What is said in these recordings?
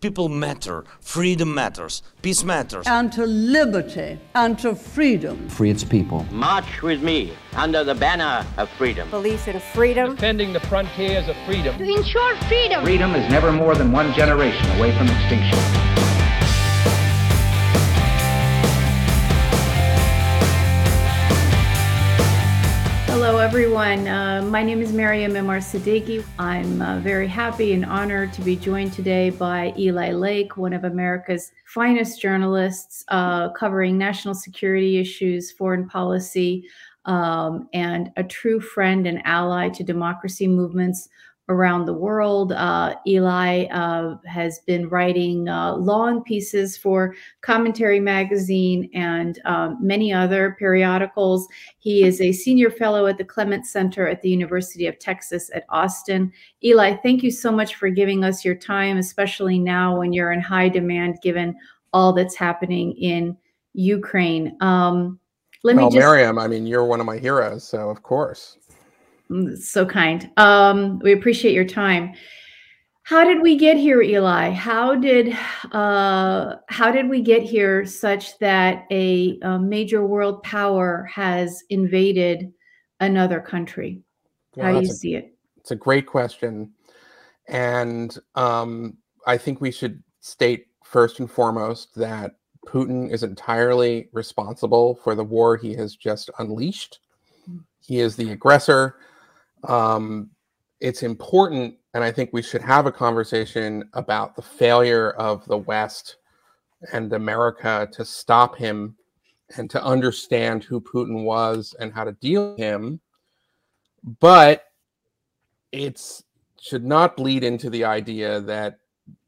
People matter. Freedom matters. Peace matters. And to liberty and to freedom. Free its people. March with me under the banner of freedom. Belief in freedom. Defending the frontiers of freedom. To ensure freedom. Freedom is never more than one generation away from extinction. Hello, everyone. Uh, my name is Mariam Memarsadeghi. I'm uh, very happy and honored to be joined today by Eli Lake, one of America's finest journalists uh, covering national security issues, foreign policy, um, and a true friend and ally to democracy movements around the world. Uh, Eli uh, has been writing uh, long pieces for Commentary Magazine and um, many other periodicals. He is a senior fellow at the Clements Center at the University of Texas at Austin. Eli, thank you so much for giving us your time, especially now when you're in high demand given all that's happening in Ukraine. Um, let well, me just... Mariam, I mean, you're one of my heroes, so of course. Mm, so kind. Um, we appreciate your time. How did we get here, Eli? How did uh, how did we get here such that a, a major world power has invaded another country? Well, how do you a, see it? It's a great question, and um, I think we should state first and foremost that Putin is entirely responsible for the war he has just unleashed. Hmm. He is the aggressor um, it's important, and I think we should have a conversation about the failure of the West and America to stop him and to understand who Putin was and how to deal with him. But it should not bleed into the idea that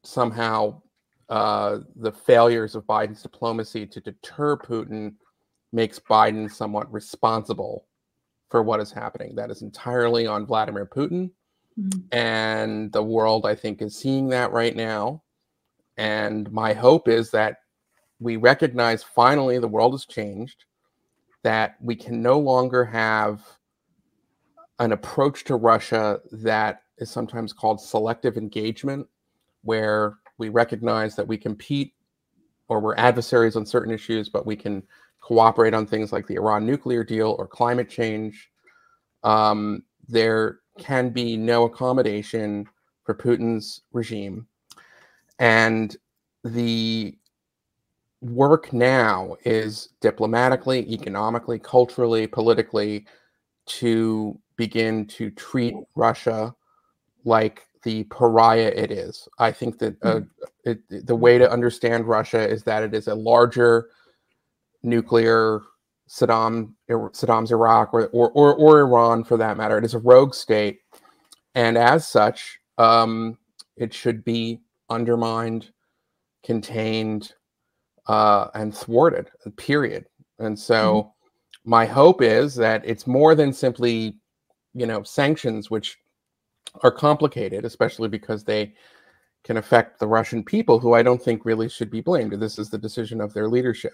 somehow uh, the failures of Biden's diplomacy to deter Putin makes Biden somewhat responsible for what is happening. That is entirely on Vladimir Putin. Mm-hmm. And the world, I think, is seeing that right now. And my hope is that we recognize finally the world has changed, that we can no longer have an approach to Russia that is sometimes called selective engagement, where we recognize that we compete or we're adversaries on certain issues, but we can cooperate on things like the Iran nuclear deal or climate change. Um, there can be no accommodation for Putin's regime. And the work now is diplomatically, economically, culturally, politically to begin to treat Russia like the pariah it is. I think that uh, hmm. it, the way to understand Russia is that it is a larger nuclear Saddam Saddam's Iraq or, or, or or Iran for that matter. It is a rogue state, and as such, um, it should be undermined, contained, uh, and thwarted. Period. And so, mm-hmm. my hope is that it's more than simply, you know, sanctions, which are complicated, especially because they can affect the Russian people, who I don't think really should be blamed. This is the decision of their leadership.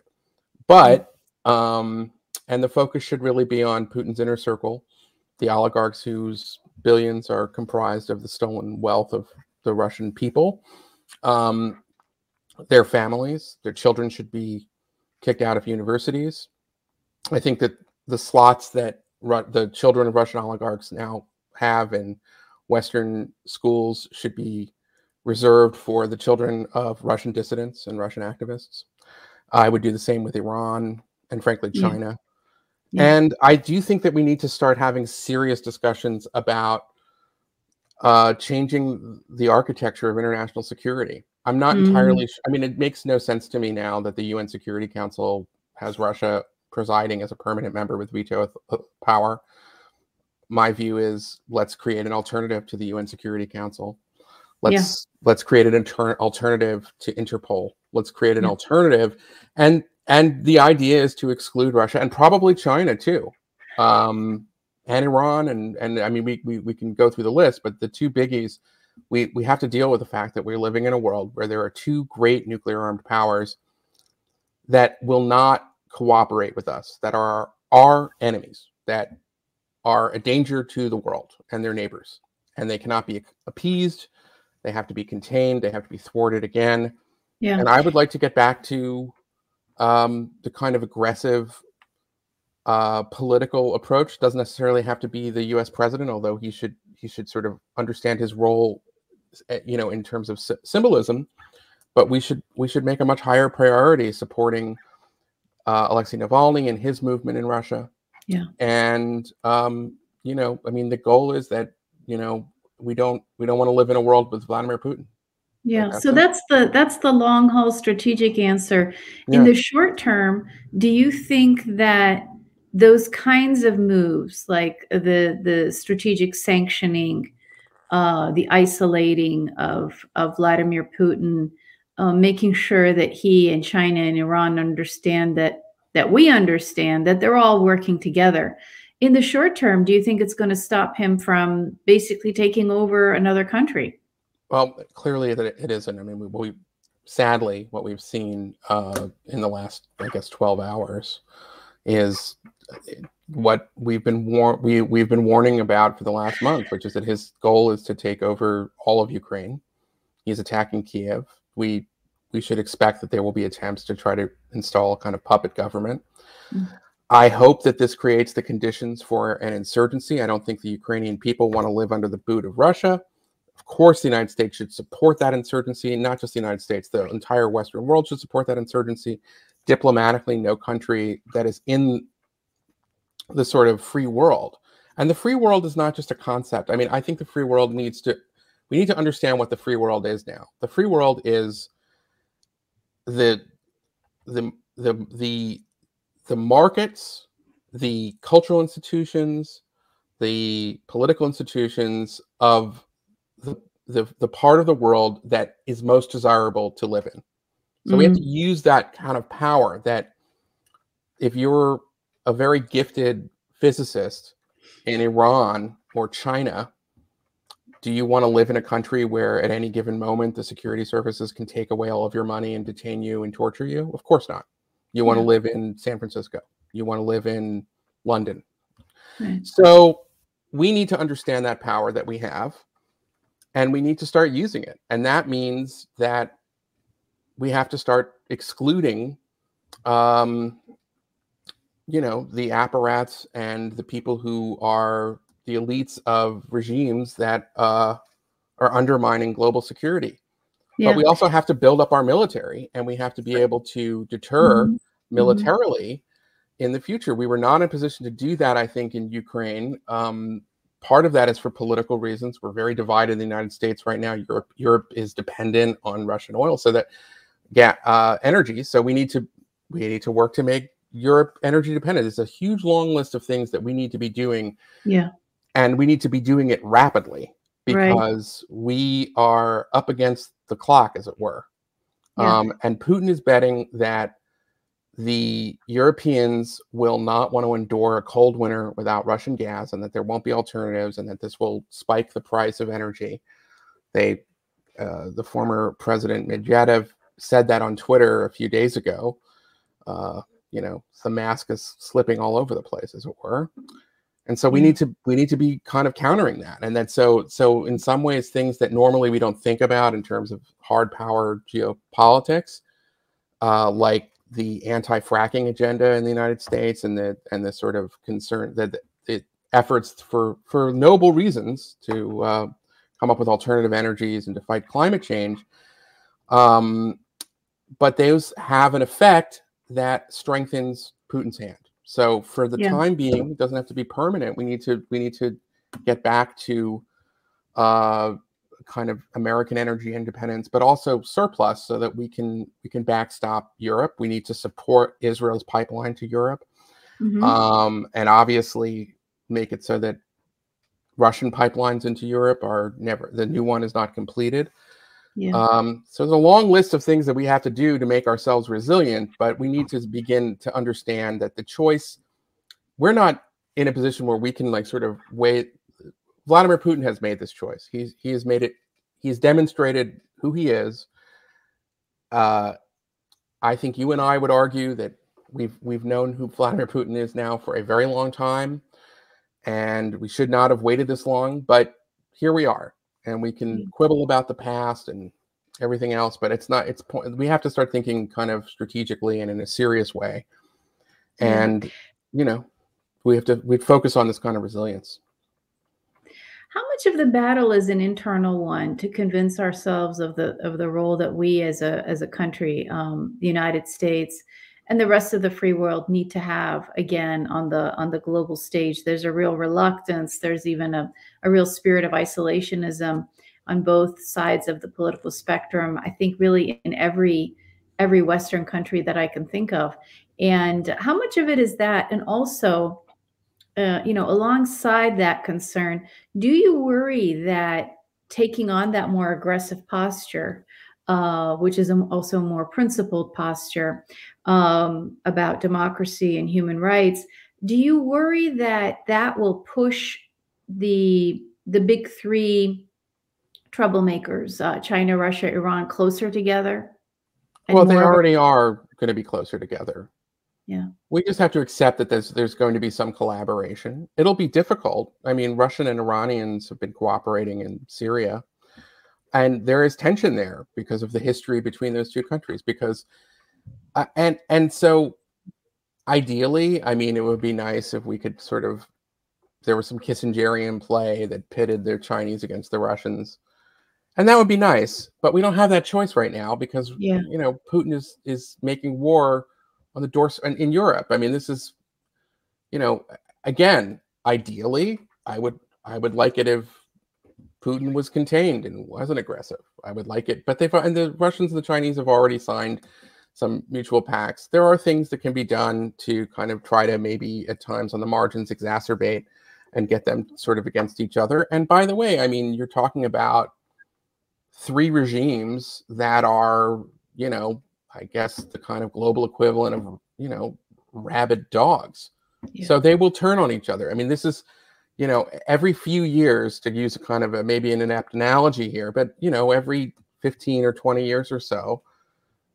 But um, and the focus should really be on Putin's inner circle, the oligarchs whose billions are comprised of the stolen wealth of the Russian people. Um, their families, their children should be kicked out of universities. I think that the slots that Ru- the children of Russian oligarchs now have in Western schools should be reserved for the children of Russian dissidents and Russian activists. I would do the same with Iran and frankly China. Yeah. Yeah. And I do think that we need to start having serious discussions about uh, changing the architecture of international security. I'm not mm. entirely. I mean, it makes no sense to me now that the UN Security Council has Russia presiding as a permanent member with veto power. My view is let's create an alternative to the UN Security Council. Let's yeah. let's create an inter- alternative to Interpol. Let's create an yeah. alternative, and and the idea is to exclude Russia and probably China too, um, and Iran, and and I mean we, we we can go through the list, but the two biggies, we we have to deal with the fact that we're living in a world where there are two great nuclear armed powers that will not cooperate with us, that are our enemies, that are a danger to the world and their neighbors, and they cannot be appeased, They have to be contained. They have to be thwarted again. Yeah. And I would like to get back to um, the kind of aggressive uh, political approach. Doesn't necessarily have to be the U.S. president, although he should he should sort of understand his role, eh, you know, in terms of sy- symbolism. But we should we should make a much higher priority supporting uh, Alexei Navalny and his movement in Russia. Yeah. And um, you know, I mean, the goal is that you know we don't we don't want to live in a world with Vladimir Putin. Yeah, that's so that's the that's the long haul strategic answer. In Yeah. the short term, do you think that those kinds of moves, like the the strategic sanctioning, uh, the isolating of of Vladimir Putin, uh, making sure that he and China and Iran understand that that we understand that they're all working together. In the short term, do you think it's going to stop him from basically taking over another country? Well, clearly that it isn't. I mean, we, we sadly what we've seen uh, in the last, I guess, twelve hours is uh, what we've been war- we we've been warning about for the last month, which is that his goal is to take over all of Ukraine. He's attacking Kiev. We we should expect that there will be attempts to try to install a kind of puppet government. Mm. I hope that this creates the conditions for an insurgency. I don't think the Ukrainian people want to live under the boot of Russia. Of course, the United States should support that insurgency, not just the United States, the entire Western world should support that insurgency. Diplomatically, no country that is in the sort of free world. And the free world is not just a concept. I mean, I think the free world needs to, we need to understand what the free world is now. The free world is the, the, the, the, the markets, the cultural institutions, the political institutions of the, the the part of the world that is most desirable to live in. So we have mm-hmm. to use that kind of power that if you're a very gifted physicist in Iran or China, do you want to live in a country where at any given moment the security services can take away all of your money and detain you and torture you? Of course not. You want to Yeah. live in San Francisco. You want to live in London. Right. So we need to understand that power that we have and we need to start using it. And that means that we have to start excluding um, you know, the apparats and the people who are the elites of regimes that uh, are undermining global security. Yeah. But we also have to build up our military and we have to be able to deter Mhm. militarily in the future. We were not in a position to do that, I think, in Ukraine. Um, part of that is for political reasons. We're very divided in the United States right now. Europe, Europe is dependent on Russian oil, so that yeah, uh, energy. So we need to we need to work to make Europe energy dependent. It's a huge long list of things that we need to be doing Yeah. and we need to be doing it rapidly Right. because we are up against the clock, as it were. Yeah. Um, and Putin is betting that the Europeans will not want to endure a cold winter without Russian gas, and that there won't be alternatives, and that this will spike the price of energy. They, uh, the former president Medvedev, said that on Twitter a few days ago. Uh, you know, the mask is slipping all over the place, as it were and so we need to we need to be kind of countering that. And then so so in some ways things that normally we don't think about in terms of hard power geopolitics uh, like the anti-fracking agenda in the united states and the and the sort of concern that the, the efforts for for noble reasons to uh, come up with alternative energies and to fight climate change um, but those have an effect that strengthens putin's hand so for the Yeah. time being, it doesn't have to be permanent. We need to we need to get back to uh, kind of American energy independence, but also surplus, so that we can we can backstop Europe. We need to support Israel's pipeline to Europe, Mhm. um, and obviously make it so that Russian pipelines into Europe are never the new one is not completed. Yeah. Um, so there's a long list of things that we have to do to make ourselves resilient, but we need to begin to understand that the choice, we're not in a position where we can like sort of wait. Vladimir Putin has made this choice. He's he has made it. He's demonstrated who he is. Uh, I think you and I would argue that we've we've known who Vladimir Putin is now for a very long time, and we should not have waited this long. But here we are, and we can Mm. quibble about the past and everything else, but it's not. It's point. We have to start thinking kind of strategically and in a serious way, and you know, we have to we focus on this kind of resilience. How much of the battle is an internal one to convince ourselves of the of the role that we as a as a country, um, the United States, and the rest of the free world need to have again on the on the global stage? There's a real reluctance. There's even a, a real spirit of isolationism on both sides of the political spectrum. I think really in every every Western country that I can think of. And how much of it is that? And also, uh, you know, alongside that concern, do you worry that taking on that more aggressive posture, uh, which is a, also a more principled posture um, about democracy and human rights, do you worry that that will push the the big three troublemakers, uh, China, Russia, Iran, closer together? Well, they already are going to be closer together. Yeah. We just have to accept that there's there's going to be some collaboration. It'll be difficult. I mean, Russian and Iranians have been cooperating in Syria, and there is tension there because of the history between those two countries. Because, uh, and and so, ideally, I mean, it would be nice if we could sort of there was some Kissingerian play that pitted the Chinese against the Russians, and that would be nice. But we don't have that choice right now because Yeah. you know Putin is is making war on the doors in, in Europe. I mean, this is, you know, again, ideally, I would I would like it if Putin was contained and wasn't aggressive. I would like it, but they've and the Russians and the Chinese have already signed some mutual pacts. There are things that can be done to kind of try to maybe at times on the margins exacerbate and get them sort of against each other. And by the way, I mean, you're talking about three regimes that are, you know, I guess the kind of global equivalent of, you know, rabid dogs. Yeah. So they will turn on each other. I mean, this is, you know, every few years, to use a kind of a maybe an inept analogy here, but, you know, every 15 or 20 years or so,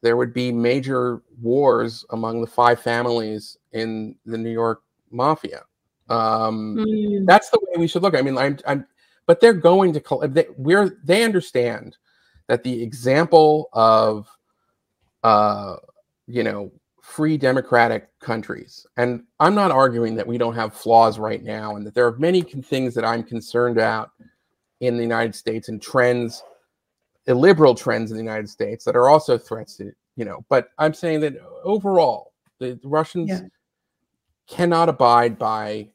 there would be major wars among the five families in the New York mafia. Um, Mm, that's the way we should look. I mean, I'm, I'm but they're going to they, we're they understand that the example of uh you know free democratic countries and i'm not arguing that we don't have flaws right now and that there are many things that i'm concerned about in the united states and trends illiberal trends in the united states that are also threats to you know but i'm saying that overall the, russians Yeah. cannot abide by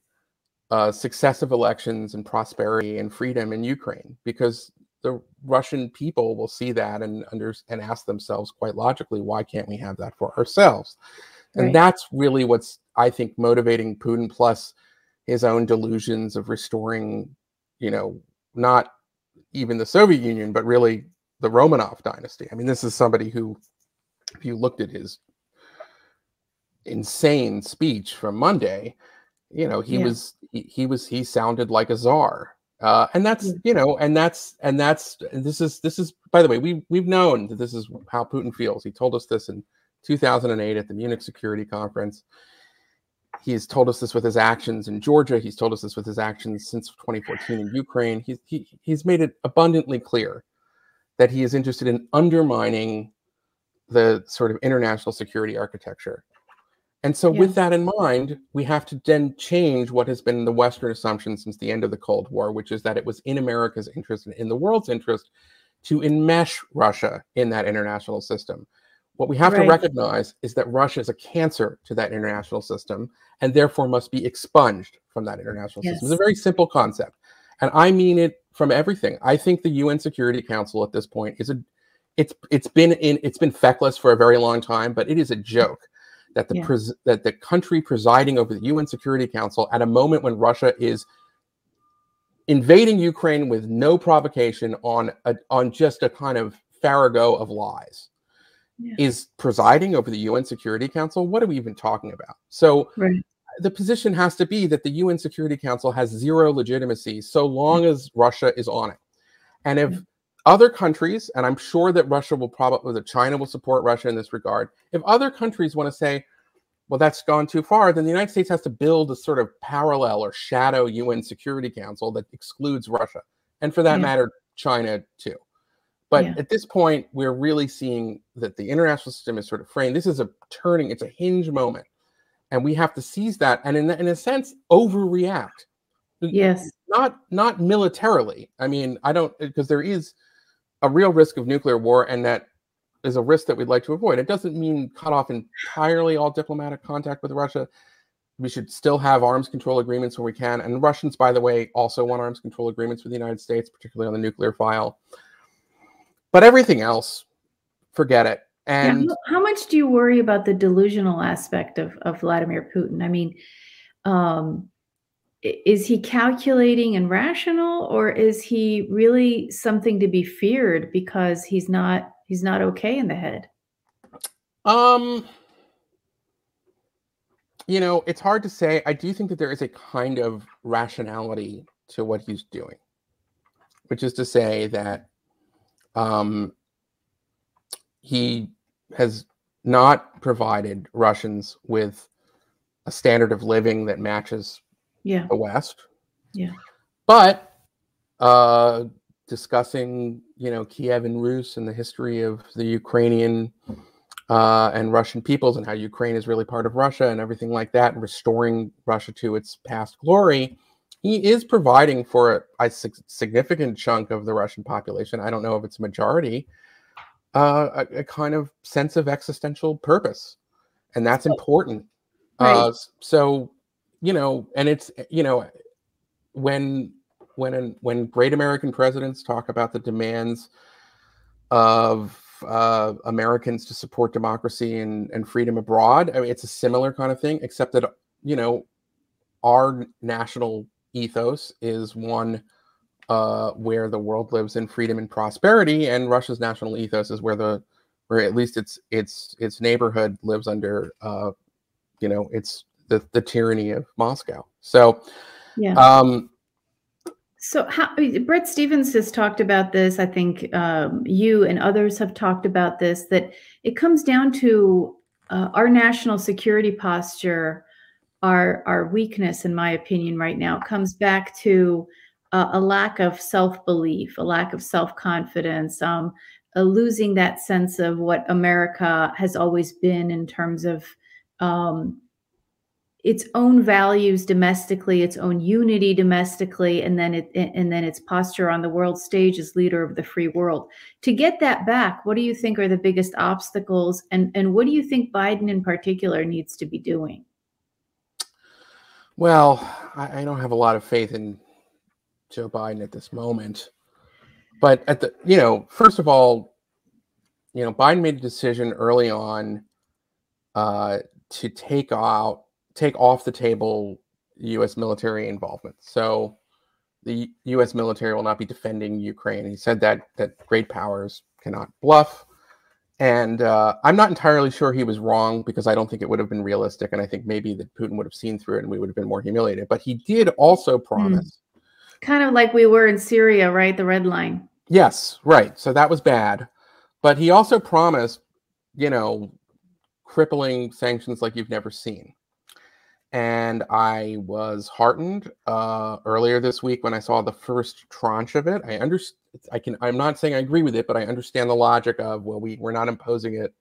uh, successive elections and prosperity and freedom in Ukraine because the Russian people will see that and under and ask themselves quite logically, why can't we have that for ourselves? And Right. that's really what's I think motivating Putin plus his own delusions of restoring, you know, not even the Soviet Union, but really the Romanov dynasty. I mean, this is somebody who, if you looked at his insane speech from Monday, you know, he Yeah. was he, he was he sounded like a czar. Uh, and that's you know, and that's and that's and this is this is by the way, we we've known that this is how Putin feels. He told us this in 2008 at the Munich Security Conference. He's told us this with his actions in Georgia. He's told us this with his actions since 2014 in Ukraine. He's he, he's made it abundantly clear that he is interested in undermining the sort of international security architecture. And so, Yeah. with that in mind, we have to then change what has been the Western assumption since the end of the Cold War, which is that it was in America's interest and in the world's interest to enmesh Russia in that international system. What we have Right. to recognize is that Russia is a cancer to that international system and therefore must be expunged from that international system. It's a very simple concept. And I mean it from everything. I think the UN Security Council at this point is a it's it's been in it's been feckless for a very long time, but it is a mm. joke that the Yeah. pres- that the country presiding over the UN Security Council at a moment when Russia is invading Ukraine with no provocation on a, on just a kind of farrago of lies Yeah. is presiding over the UN Security Council. What are we even talking about? So Right. the position has to be that the UN Security Council has zero legitimacy so long as Russia is on it. And if Yeah. Other countries, and I'm sure that Russia will probably, that China will support Russia in this regard, if other countries want to say, well, that's gone too far, then the United States has to build a sort of parallel or shadow UN Security Council that excludes Russia. And for that Yeah. matter, China too. But Yeah. at this point, we're really seeing that the international system is sort of framed. This is a turning, it's a hinge moment. And we have to seize that and, in, in a sense, overreact. Yes. Not not militarily. I mean, I don't because there is a real risk of nuclear war, and that is a risk that we'd like to avoid. It doesn't mean cut off entirely all diplomatic contact with Russia. We should still have arms control agreements where we can. And Russians, by the way, also want arms control agreements with the United States, particularly on the nuclear file. But everything else, forget it. Yeah, And how, how much do you worry about the delusional aspect of, of Vladimir Putin? I mean, um, is he calculating and rational, or is he really something to be feared because he's not he's not okay in the head? Um, you know, it's hard to say. I do think that there is a kind of rationality to what he's doing, which is to say that um, he has not provided Russians with a standard of living that matches Yeah, the West. Yeah. But uh, discussing, you know, Kiev and Rus and the history of the Ukrainian uh, and Russian peoples and how Ukraine is really part of Russia and everything like that, and restoring Russia to its past glory, he is providing for a, a significant chunk of the Russian population. I don't know if it's majority, uh, a, a kind of sense of existential purpose, and that's important. Uh, so, you know, and it's you know, when when when great American presidents talk about the demands of uh, Americans to support democracy and, and freedom abroad. I mean, it's a similar kind of thing, except that you know our national ethos is one uh, where the world lives in freedom and prosperity, and Russia's national ethos is where the where at least its its its neighborhood lives under uh, you know its the, the tyranny of Moscow. So yeah. um, So, how, Bret Stephens has talked about this. I think um, you and others have talked about this. That it comes down to uh, our national security posture, our our weakness, in my opinion, right now comes back to uh, a lack of self belief, a lack of self confidence, um, uh, losing that sense of what America has always been in terms of. Um, its own values domestically, its own unity domestically, and then it and then its posture on the world stage as leader of the free world. To get that back, what do you think are the biggest obstacles, and and what do you think Biden in particular needs to be doing? Well, I, I don't have a lot of faith in Joe Biden at this moment. But at the, you know, first of all, you know, Biden made a decision early on uh, to take out, take off the table U.S. military involvement. So the U.S. military will not be defending Ukraine. He said that that great powers cannot bluff. And uh, I'm not entirely sure he was wrong because I don't think it would have been realistic. And I think maybe that Putin would have seen through it and we would have been more humiliated. But he did also promise. Kind of like we were in Syria, right? The red line. Yes, right. So that was bad. But he also promised, you know, crippling sanctions like you've never seen. And I was heartened uh, earlier this week when I saw the first tranche of it. I understand. I can. I'm not saying I agree with it, but I understand the logic of well, we we're not imposing it.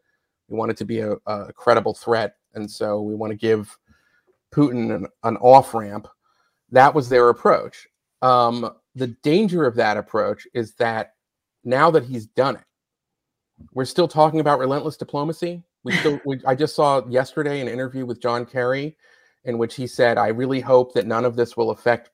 We want it to be a, a credible threat, and so we want to give Putin an, an off ramp. That was their approach. Um, the danger of that approach is that now that he's done it, we're still talking about relentless diplomacy. We still. we, I just saw yesterday an interview with John Kerry in which he said, I really hope that none of this will affect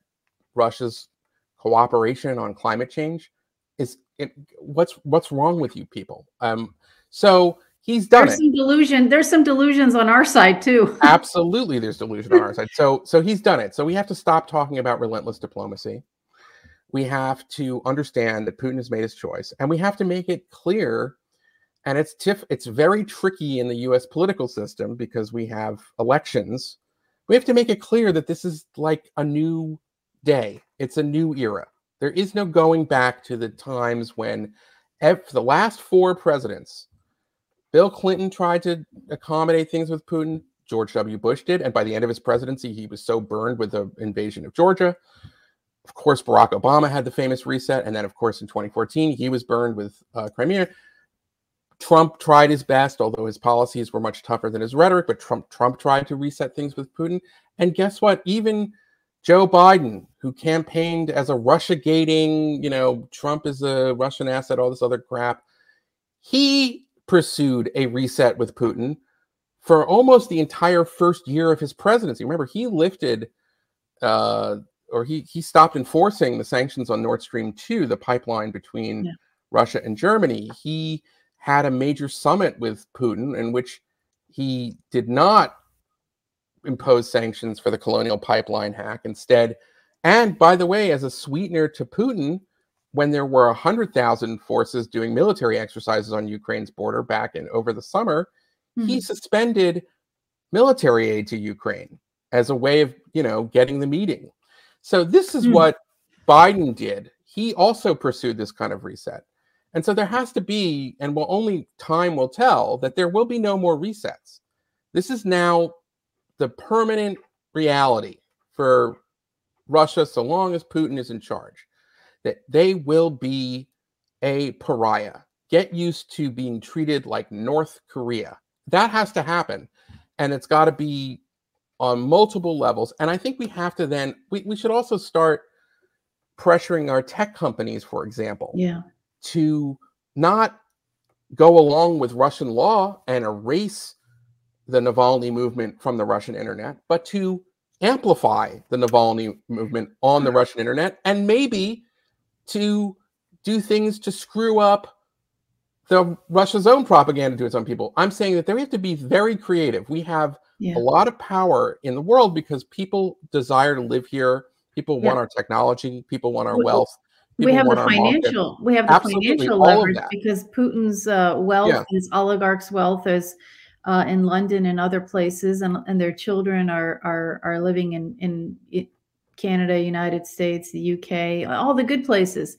Russia's cooperation on climate change. Is it, what's what's wrong with you people? Um, so he's done There's it. some delusion. There's some delusions on our side too. Absolutely, there's delusion on our side. So so he's done it. So we have to stop talking about relentless diplomacy. We have to understand that Putin has made his choice, and we have to make it clear. And it's tiff- it's very tricky in the U.S. political system because we have elections we have to make it clear that this is like a new day. It's a new era. There is no going back to the times when ev- the last four presidents, Bill Clinton tried to accommodate things with Putin. George W. Bush did. And by the end of his presidency, he was so burned with the invasion of Georgia. of course, Barack Obama had the famous reset, and then, of course, in 2014, he was burned with uh, Crimea. Trump tried his best, although his policies were much tougher than his rhetoric. But Trump Trump tried to reset things with Putin, and guess what? Even Joe Biden, who campaigned as a Russia gating, you know, Trump is a Russian asset, all this other crap, he pursued a reset with Putin for almost the entire first year of his presidency. Remember, he lifted uh, or he he stopped enforcing the sanctions on Nord Stream 2, the pipeline between yeah. Russia and Germany. He had a major summit with Putin in which he did not impose sanctions for the colonial pipeline hack instead and by the way as a sweetener to Putin when there were 100,000 forces doing military exercises on Ukraine's border back in over the summer mm-hmm. he suspended military aid to Ukraine as a way of, you know, getting the meeting. So this is mm. what Biden did. He also pursued this kind of reset. And so there has to be, and will only time will tell, that there will be no more resets. This is now the permanent reality for Russia, so long as Putin is in charge, that they will be a pariah. Get used to being treated like North Korea. That has to happen. And it's got to be on multiple levels. And I think we have to then, we, we should also start pressuring our tech companies, for example, yeah. To not go along with Russian law and erase the Navalny movement from the Russian internet, but to amplify the Navalny movement on the Russian internet and maybe to do things to screw up the Russia's own propaganda to its own people. I'm saying that they have to be very creative. We have yeah. a lot of power in the world because people desire to live here. People yeah. want our technology. People want our wealth. We have the financial. We have the Absolutely, financial leverage because Putin's uh, wealth, yeah. his oligarchs' wealth, is uh, in London and other places, and, and their children are are are living in in Canada, United States, the UK, all the good places.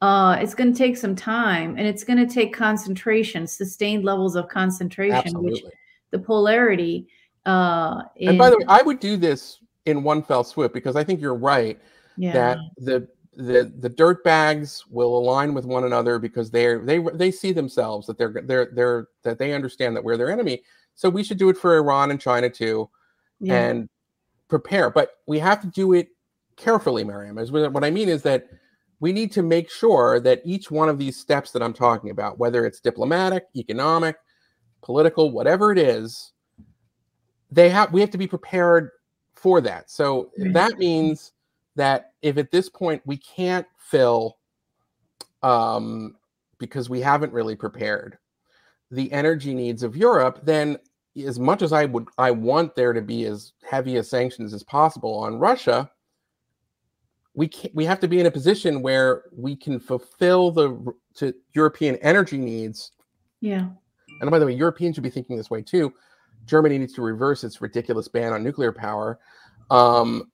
Uh, it's going to take some time, and it's going to take concentration, sustained levels of concentration, Absolutely. which the polarity uh, in, and by the way, I would do this in one fell swoop because I think you're right yeah. that the the the dirt bags will align with one another because they're they they see themselves that they're they're they're that they understand that we're their enemy. So we should do it for Iran and China too, yeah. and prepare. But we have to do it carefully, Mariam. As what I mean is that we need to make sure that each one of these steps that I'm talking about, whether it's diplomatic, economic, political, whatever it is, they have we have to be prepared for that. So that means that if at this point we can't fill um, because we haven't really prepared the energy needs of Europe, then as much as I would I want there to be as heavy as sanctions as possible on Russia, we can't, we have to be in a position where we can fulfill the to European energy needs. Yeah. And by the way, Europeans should be thinking this way too. Germany needs to reverse its ridiculous ban on nuclear power. Um,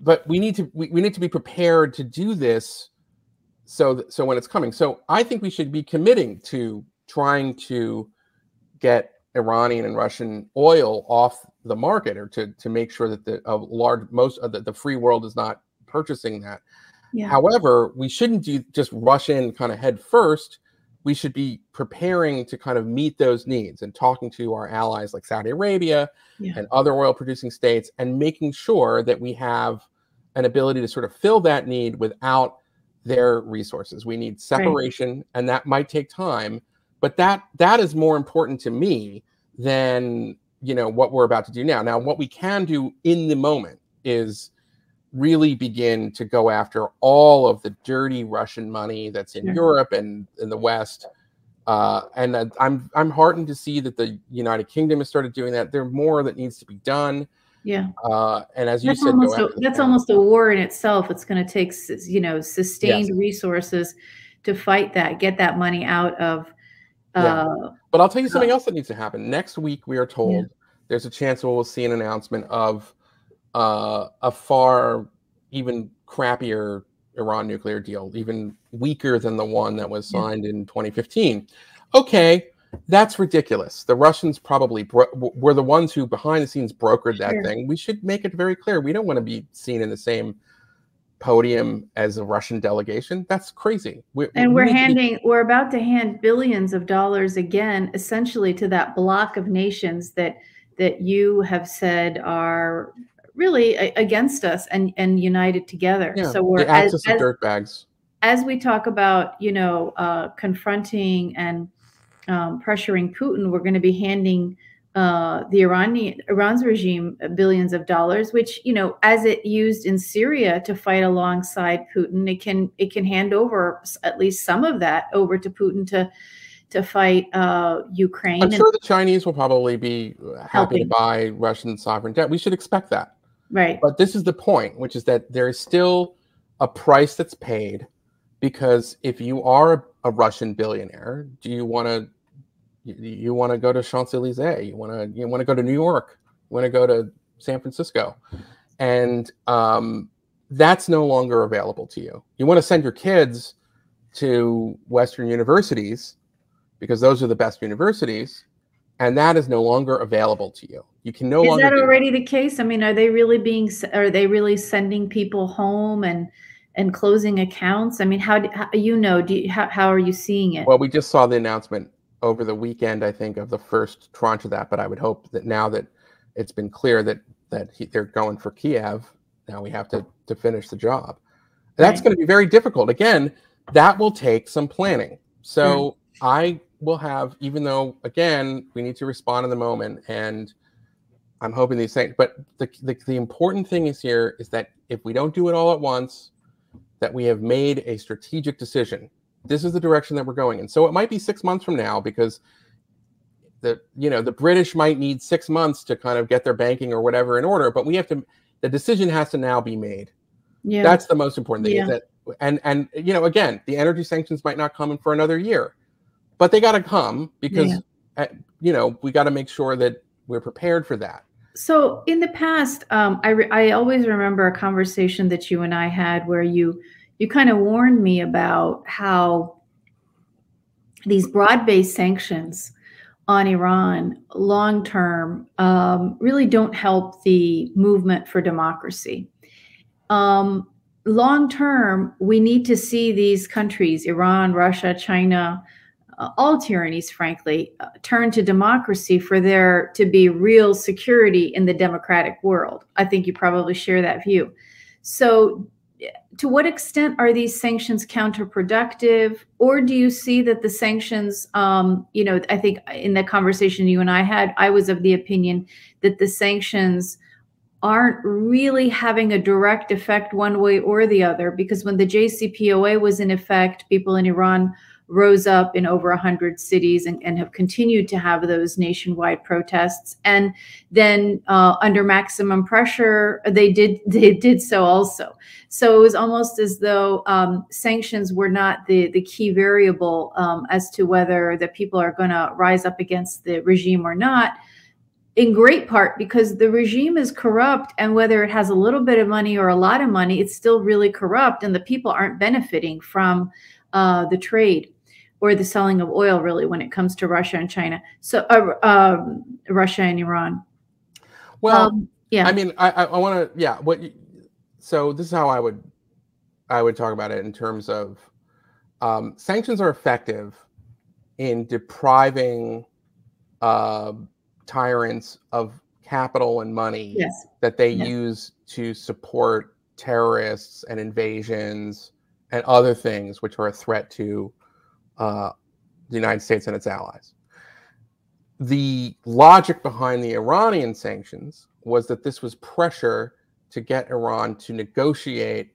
but we need to we, we need to be prepared to do this so that, so when it's coming. So I think we should be committing to trying to get Iranian and Russian oil off the market or to to make sure that the a large most of the, the free world is not purchasing that. Yeah. However, we shouldn't do just rush in kind of head first we should be preparing to kind of meet those needs and talking to our allies like Saudi Arabia yeah. and other oil producing states and making sure that we have an ability to sort of fill that need without their resources. We need separation right. and that might take time, but that that is more important to me than, you know, what we're about to do now. Now what we can do in the moment is really begin to go after all of the dirty Russian money that's in yeah. Europe and in the West. Uh, and uh, I'm I'm heartened to see that the United Kingdom has started doing that. There's more that needs to be done. Yeah. Uh, and as you that's said, almost a, that's almost a war in itself. It's going to take you know sustained yes. resources to fight that, get that money out of. yeah. Uh, but I'll tell you something else that needs to happen. Next week, we are told yeah. there's a chance we'll see an announcement of uh, a far even crappier Iran nuclear deal, even weaker than the one that was signed in 2015. Okay, that's ridiculous. The Russians probably bro- were the ones who behind the scenes brokered that sure. thing. We should make it very clear we don't want to be seen in the same podium as a Russian delegation. That's crazy. We, And we we're be- handing, we're about to hand billions of dollars again, essentially to that block of nations that that you have said are really a- against us and and united together. yeah, so we're as, as, dirtbags. as we talk about, you know, uh, confronting and um, pressuring Putin, we're going to be handing uh, the Iranian Iran's regime billions of dollars, which you know, as it used in Syria to fight alongside Putin, it can it can hand over at least some of that over to Putin to to fight uh, Ukraine. I'm And- sure the Chinese will probably be uh, happy to buy Russian sovereign debt. We should expect that. Right. But this is the point, which is that there is still a price that's paid because if you are a, Russian billionaire, do you want to you, you want to go to Champs Elysees? You want to you want to go to New York? You want to go to San Francisco? And um, that's no longer available to you. You want to send your kids to Western universities because those are the best universities, and that is no longer available to you. You can no Is longer that do already the case? I mean, are they really being? Are they really sending people home and and closing accounts? I mean, how, do, how you know? Do you, how how are you seeing it? Well, we just saw the announcement over the weekend, I think, of the first tranche of that. But I would hope that now that it's been clear that that he, they're going for Kiev, now we have to to finish the job. That's Right. going to be very difficult. Again, that will take some planning. So I will have, even though again we need to respond in the moment, and I'm hoping these things. But the the, the important thing is here is that if we don't do it all at once, that we have made a strategic decision this is the direction that we're going in. So it might be six months from now because the you know the British might need six months to kind of get their banking or whatever in order, but we have to the decision has to now be made. yeah. That's the most important thing. Yeah. Is that and and you know again the energy sanctions might not come in for another year, but they got to come because Yeah. uh, you know we got to make sure that we're prepared for that. So in the past, um, I re- I always remember a conversation that you and I had where you you kind of warned me about how these broad-based sanctions on Iran long term um, really don't help the movement for democracy. Um, long term, we need to see these countries, Iran, Russia, China, uh, all tyrannies, frankly, uh, turn to democracy for there to be real security in the democratic world. I think you probably share that view. So, to what extent are these sanctions counterproductive, or do you see that the sanctions, um, you know, I think in the conversation you and I had, I was of the opinion that the sanctions aren't really having a direct effect one way or the other because when the JCPOA was in effect, people in Iran rose up in over 100 cities and, and have continued to have those nationwide protests. And then uh, under maximum pressure they did they did so also. So it was almost as though um, sanctions were not the the key variable um, as to whether the people are going to rise up against the regime or not in great part because the regime is corrupt and whether it has a little bit of money or a lot of money it's still really corrupt and the people aren't benefiting from uh, the trade or the selling of oil really when it comes to russia and china so uh, um, russia and iran Well, Um, yeah I mean, I I, want to yeah. What you, so this is how I would I would talk about it in terms of um, sanctions are effective in depriving uh, tyrants of capital and money yes that they Yeah. use to support terrorists and invasions and other things which are a threat to uh, the United States and its allies. The logic behind the Iranian sanctions was that this was pressure to get Iran to negotiate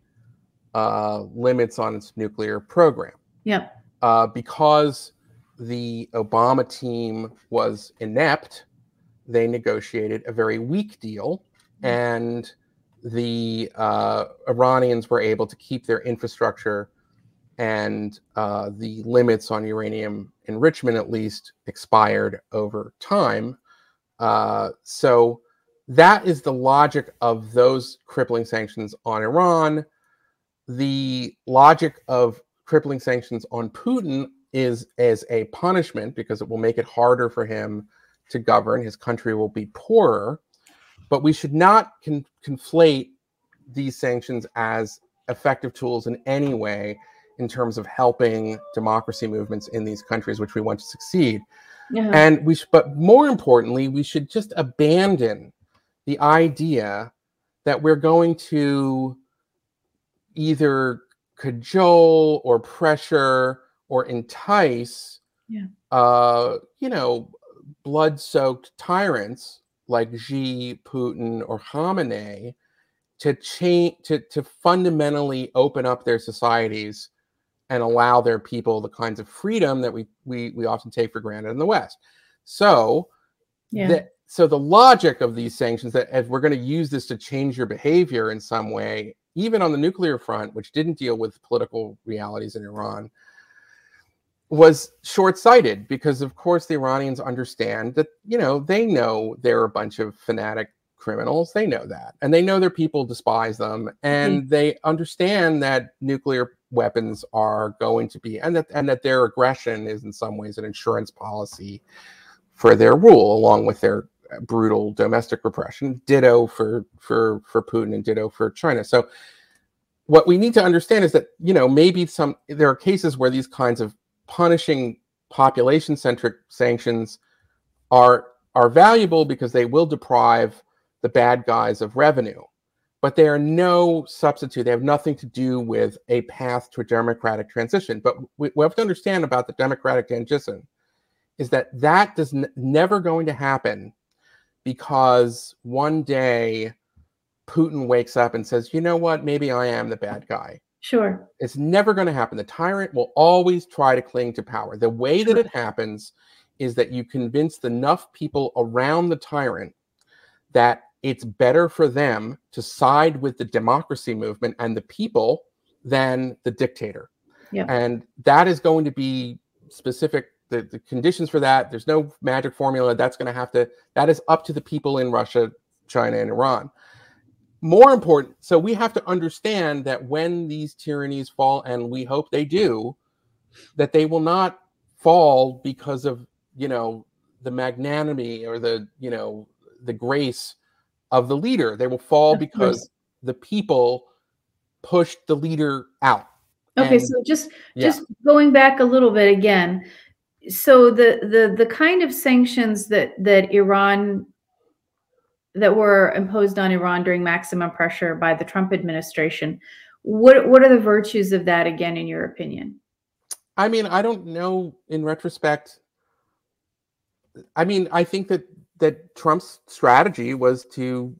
uh, limits on its nuclear program. Yep uh, because the Obama team was inept, they negotiated a very weak deal, and the uh, Iranians were able to keep their infrastructure and uh, the limits on uranium enrichment, at least, expired over time. Uh, so that is the logic of those crippling sanctions on Iran. The logic of crippling sanctions on Putin is as a punishment because it will make it harder for him to govern. His country will be poorer. But we should not con- conflate these sanctions as effective tools in any way in terms of helping democracy movements in these countries which we want to succeed Uh-huh. and we sh- but more importantly we should just abandon the idea that we're going to either cajole or pressure or entice Yeah. uh you know blood-soaked tyrants like Xi, Putin, or Khamenei to change to, to fundamentally open up their societies and allow their people the kinds of freedom that we we, we often take for granted in the West. So yeah. the, so the logic of these sanctions that if we're going to use this to change your behavior in some way, even on the nuclear front, which didn't deal with political realities in Iran, was short-sighted because of course the Iranians understand that you know they know they're a bunch of fanatic criminals they know that and they know their people despise them mm-hmm. and they understand that nuclear weapons are going to be and that and that their aggression is in some ways an insurance policy for their rule along with their uh, brutal domestic repression. Ditto for for for Putin and ditto for China. So what we need to understand is that you know maybe some there are cases where these kinds of punishing population centric sanctions are are valuable because they will deprive the bad guys of revenue but they are no substitute they have nothing to do with a path to a democratic transition but we, we have to understand about the democratic transition is that that is never going to happen because one day putin wakes up and says you know what maybe i am the bad guy sure. it's never going to happen. The tyrant will always try to cling to power. The way that it happens is that you convince enough people around the tyrant that it's better for them to side with the democracy movement and the people than the dictator. Yeah. And that is going to be specific. The, the conditions for that, there's no magic formula. That's going to have to, that is up to the people in Russia, China, and Iran more important so we have to understand that when these tyrannies fall and we hope they do that they will not fall because of you know the magnanimity or the you know the grace of the leader they will fall because the people pushed the leader out Okay, And- so just yeah. just going back a little bit again. So the the the kind of sanctions that that Iran that were imposed on Iran during maximum pressure by the Trump administration, what what are the virtues of that again in your opinion? I mean, I don't know in retrospect. I mean, I think that that Trump's strategy was to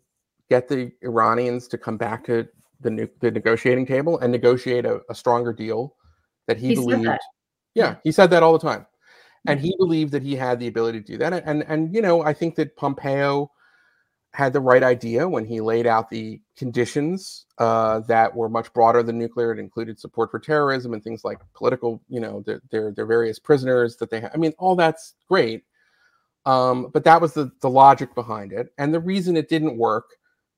get the Iranians to come back to the, the negotiating table and negotiate a, a stronger deal that he, He believed. that. Yeah, he said that all the time, and he believed that he had the ability to do that. And and you know, I think that Pompeo had the right idea when he laid out the conditions uh, that were much broader than nuclear. It included support for terrorism and things like political, you know, their their, their various prisoners that they have. I mean, all that's great, um, but that was the the logic behind it. And the reason it didn't work,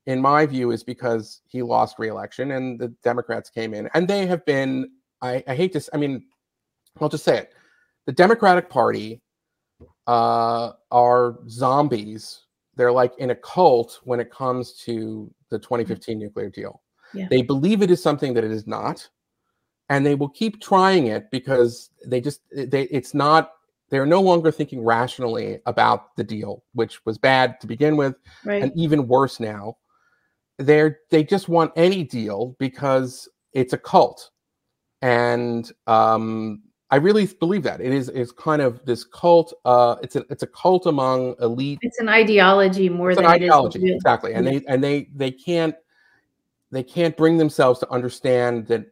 in my view, is because he lost re-election and the Democrats came in, and they have been. I, I hate to. I mean, I'll just say it. The Democratic Party uh, are zombies. They're like in a cult when it comes to the 2015 nuclear deal. Yeah. They believe it is something that it is not, and they will keep trying it because they just they it's not. They're no longer thinking rationally about the deal, which was bad to begin with, Right. and even worse now. They're they just want any deal because it's a cult, and um, I really believe that it is is kind of this cult. Uh, it's a it's a cult among elite. it's an ideology more an than it is ideology, exactly, and Yeah. they and they they can't they can't bring themselves to understand that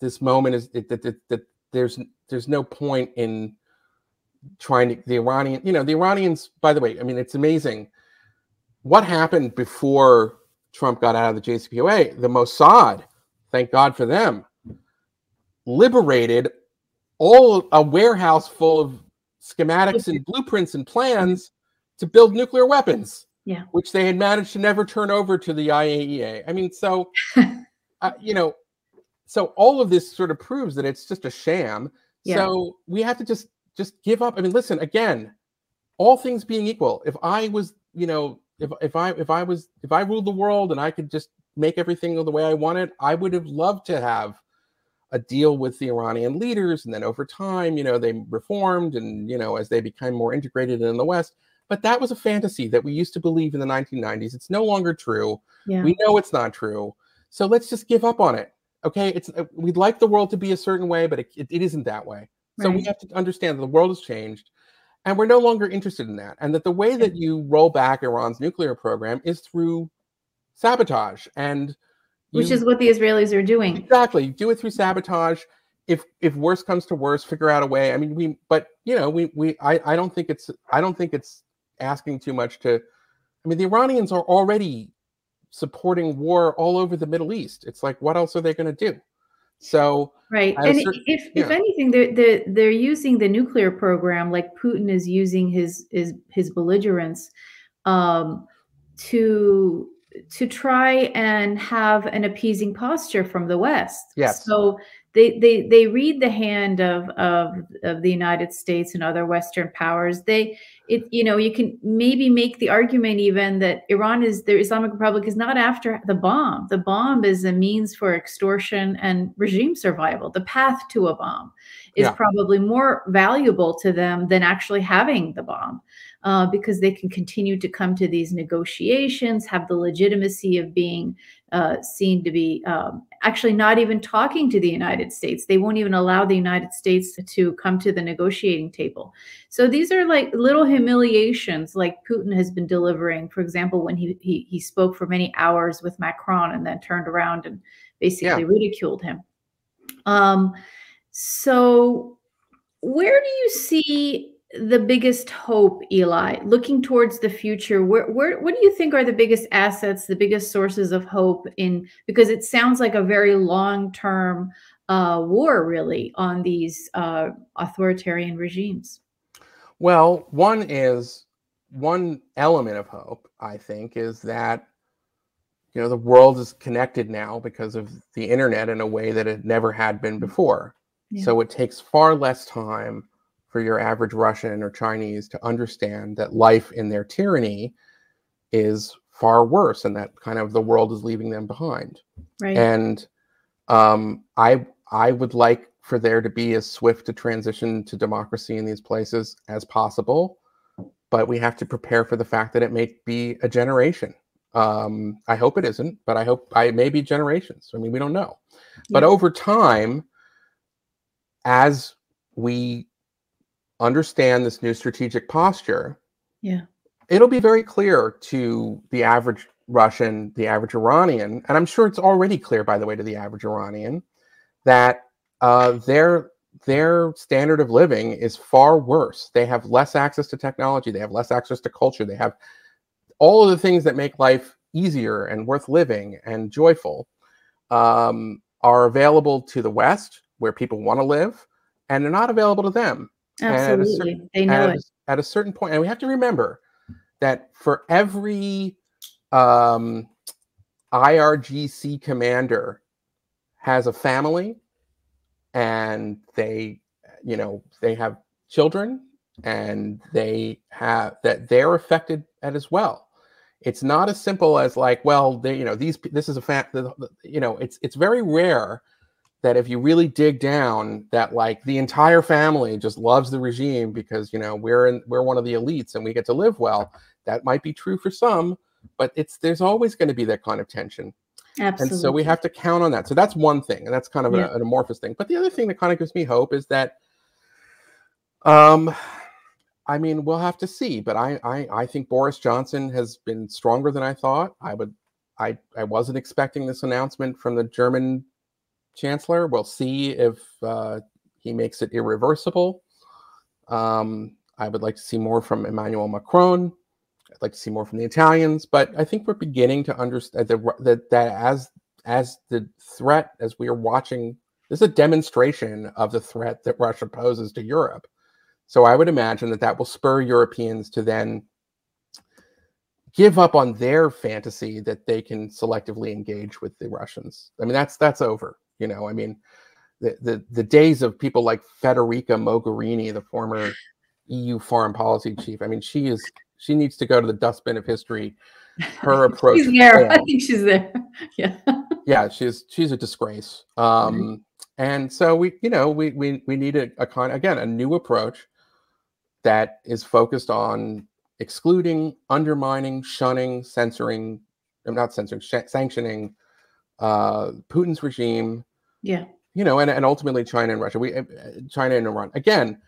this moment is that that, that, that there's there's no point in trying to the Iranian you know the Iranians by the way I mean it's amazing what happened before Trump got out of the JCPOA the Mossad thank God for them liberated all a warehouse full of schematics and blueprints and plans to build nuclear weapons Yeah. which they had managed to never turn over to the IAEA I mean so uh, you know so all of this sort of proves that it's just a sham Yeah. so we have to just just give up i mean listen again all things being equal if i was you know if if i if i was if i ruled the world and i could just make everything the way I want it, I would have loved to have a deal with the Iranian leaders, and then over time, you know, they reformed, and you know, as they became more integrated in the West. But that was a fantasy that we used to believe in the 1990s. It's no longer true. Yeah. We know it's not true. So let's just give up on it. Okay, it's uh, we'd like the world to be a certain way, but it, it, it isn't that way. So we have to understand that the world has changed, and we're no longer interested in that. And that the way that you roll back Iran's nuclear program is through sabotage and Which is what the Israelis are doing. exactly. Do it through sabotage. If if worse comes to worse figure out a way. I mean we but you know we we i i don't think it's i don't think it's asking too much to i mean the iranians are already supporting war all over the middle east. It's like what else are they going to do so Right. And cer- if if anything, they're, they're they're using the nuclear program like Putin is using his his his belligerence um, to to try and have an appeasing posture from the West. Yes. So they they they read the hand of of of the United States and other Western powers. They it you know you can maybe make the argument even that Iran is the Islamic Republic is not after the bomb. The bomb is a means for extortion and regime survival. The path to a bomb is Yeah. probably more valuable to them than actually having the bomb. Uh, because they can continue to come to these negotiations, have the legitimacy of being uh, seen to be um, actually not even talking to the United States. They won't even allow the United States to come to the negotiating table. So these are like little humiliations, like Putin has been delivering. For example, when he he, he spoke for many hours with Macron and then turned around and basically Yeah. ridiculed him. Um, so where do you see the biggest hope, Eli, looking towards the future? Where, where, what do you think are the biggest assets, the biggest sources of hope in? Because it sounds like a very long-term uh, war, really, on these uh, authoritarian regimes. Well, one is one element of hope, I think, is that you know the world is connected now because of the internet in a way that it never had been before. Yeah. So it takes far less time for your average Russian or Chinese to understand that life in their tyranny is far worse and that kind of the world is leaving them behind Right. and um, I I would like for there to be as swift a transition to democracy in these places as possible, but we have to prepare for the fact that it may be a generation. Um, I hope it isn't, but I hope I may be generations. I mean, we don't know, but over time, as we understand this new strategic posture, yeah. it'll be very clear to the average Russian, the average Iranian, and I'm sure it's already clear, by the way, to the average Iranian, that uh, their their standard of living is far worse. They have less access to technology. They have less access to culture. They have all of the things that make life easier and worth living and joyful um, are available to the West, where people want to live, and they're not available to them Absolutely. They know at, it. a- at a certain point, and we have to remember that for every um, IRGC commander has a family, and they, you know, they have children, and they have that they're affected at as well. It's not as simple as like, well, they, you know, these this is a fact. You know, it's it's very rare that if you really dig down that like the entire family just loves the regime because you know we're in we're one of the elites and we get to live well. That might be true for some but it's there's always going to be that kind of tension. Absolutely. and so we have to count on that. So that's one thing and that's kind of Yeah. a- an amorphous thing. But the other thing that kind of gives me hope is that um i mean we'll have to see but i i, I think boris johnson has been stronger than i thought. I would i i wasn't expecting this announcement from the german chancellor. We'll see if uh, he makes it irreversible. Um, I would like to see more from Emmanuel Macron. I'd like to see more from the Italians, but I think we're beginning to understand that, that that as as the threat, as we are watching, this is a demonstration of the threat that Russia poses to Europe. So I would imagine that that will spur Europeans to then give up on their fantasy that they can selectively engage with the Russians. I mean, that's that's over. You know, I mean, the the, the days of people like Federica Mogherini, the former EU foreign policy chief. I mean, she is she needs to go to the dustbin of history her approach. she's there. I think she's there. Yeah. yeah, she's she's a disgrace. Um, and so we, you know, we we we need a, a kind again a new approach that is focused on excluding, undermining, shunning, censoring, I'm not censoring, sh- sanctioning uh, Putin's regime. Yeah. You know, and, and ultimately China and Russia. We uh, China and Iran again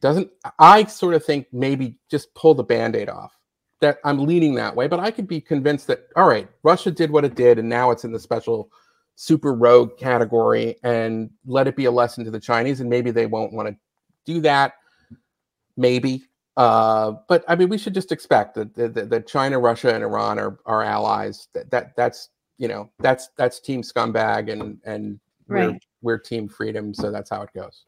doesn't. I sort of think maybe just pull the band-aid off. That I'm leaning that way, but I could be convinced that all right, Russia did what it did, and now it's in the special super rogue category, and let it be a lesson to the Chinese, and maybe they won't want to do that. Maybe, uh, but I mean, we should just expect that, that, that China, Russia, and Iran are are allies. That, that that's you know that's that's team scumbag, and and we're, we're team freedom, so that's how it goes.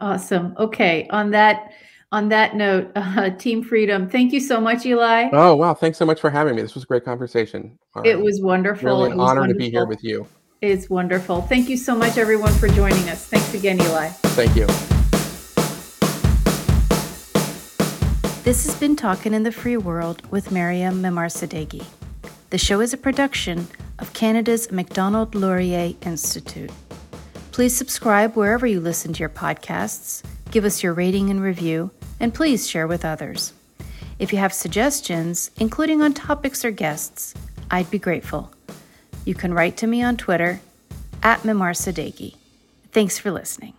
Awesome. Okay. On that on that note, uh, Team Freedom. Thank you so much, Eli. Oh wow! Thanks so much for having me. This was a great conversation. it was wonderful. really It an was honor to be here with you. It's wonderful. Thank you so much, everyone, for joining us. Thanks again, Eli. Thank you. This has been talking in the Free World with Mariam Memarsadeghi. The show is a production of Canada's Macdonald Laurier Institute. Please subscribe wherever you listen to your podcasts, give us your rating and review, and please share with others. If you have suggestions, including on topics or guests, I'd be grateful. You can write to me on Twitter at Memarsadeghi. Thanks for listening.